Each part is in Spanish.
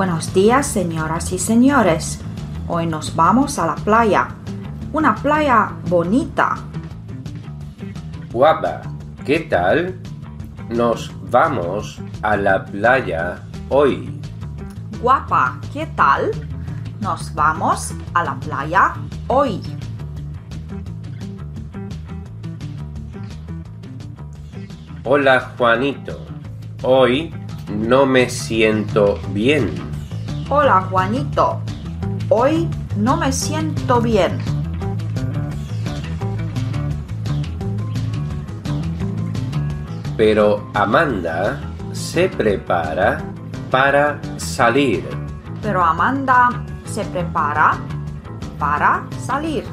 Buenos días, señoras y señores. Hoy nos vamos a la playa. Una playa bonita. Guapa, ¿qué tal? Nos vamos a la playa hoy. Guapa, ¿qué tal? Nos vamos a la playa hoy. Hola Juanito, hoy no me siento bien. Hola, Juanito. Hoy no me siento bien. Pero Amanda se prepara para salir. Pero Amanda se prepara para salir.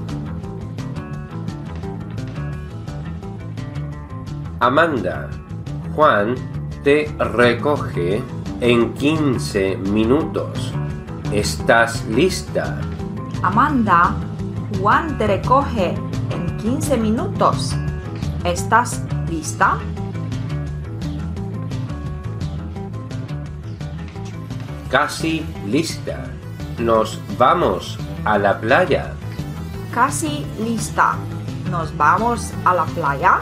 Amanda, Juan te recoge en 15 minutos. ¿Estás lista? Amanda, Juan te recoge en 15 minutos. ¿Estás lista? Casi lista. Nos vamos a la playa. Casi lista. ¿Nos vamos a la playa?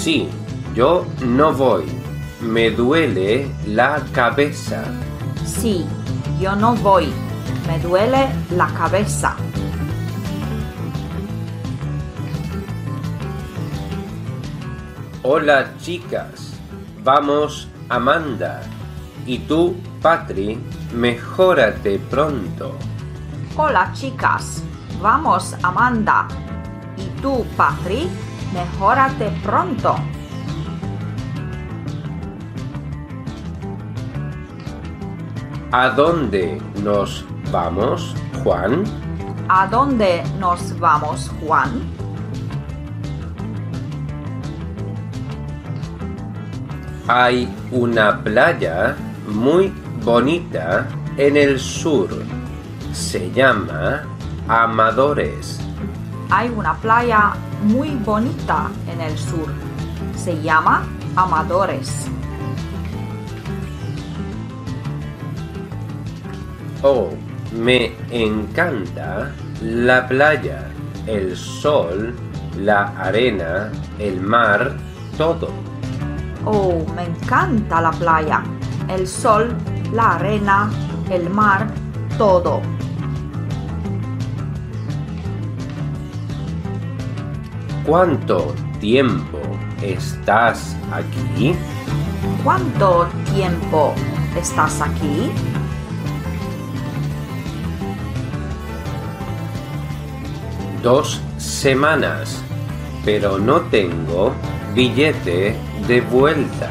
Sí, yo no voy. Me duele la cabeza. Sí, yo no voy. Me duele la cabeza. Hola chicas, vamos Amanda. Y tú, Patri, mejórate pronto. Hola chicas, vamos Amanda. ¿Y tú, Patri? Mejórate pronto. ¿A dónde nos vamos, Juan? ¿A dónde nos vamos, Juan? Hay una playa muy bonita en el sur. Se llama Amadores. Hay una playa muy bonita en el sur. Se llama Amadores. Oh, me encanta la playa, el sol, la arena, el mar, todo. Oh, me encanta la playa, el sol, la arena, el mar, todo. ¿Cuánto tiempo estás aquí? ¿Cuánto tiempo estás aquí? Dos semanas, pero no tengo billete de vuelta.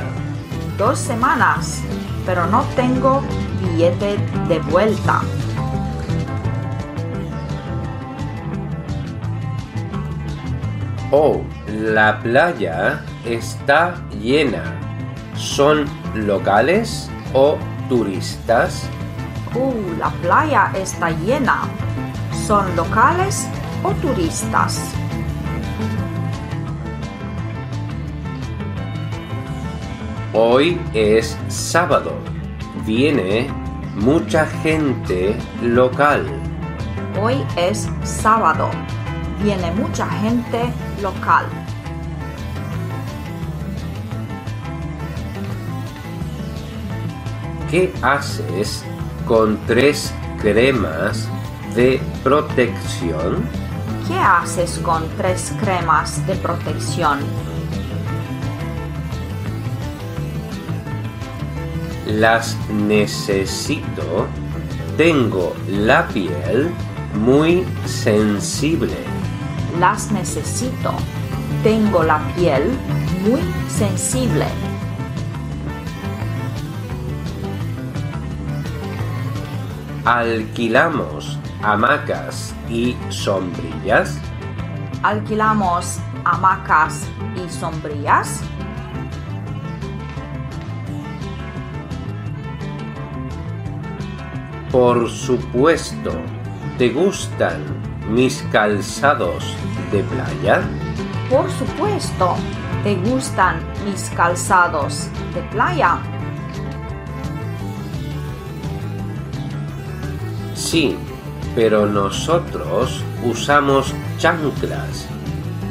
Dos semanas, pero no tengo billete de vuelta. Oh, la playa está llena. ¿Son locales o turistas? Uh, la playa está llena. ¿Son locales o turistas? Hoy es sábado. Viene mucha gente local. Hoy es sábado. Viene mucha gente local. ¿Qué haces con tres cremas de protección? ¿Qué haces con tres cremas de protección? Las necesito. Tengo la piel muy sensible. Las necesito. Tengo la piel muy sensible. Alquilamos hamacas y sombrillas. Alquilamos hamacas y sombrillas. Por supuesto, ¿te gustan mis calzados de playa? Por supuesto. ¿Te gustan mis calzados de playa? Sí, pero nosotros usamos chanclas.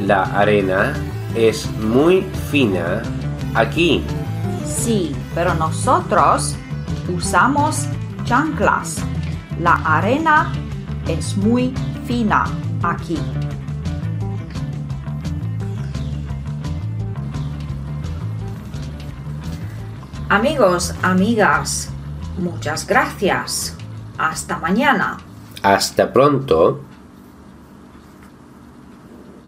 La arena es muy fina aquí. Sí, pero nosotros usamos chanclas. La arena es muy aquí. Amigos, amigas, muchas gracias. Hasta mañana. Hasta pronto.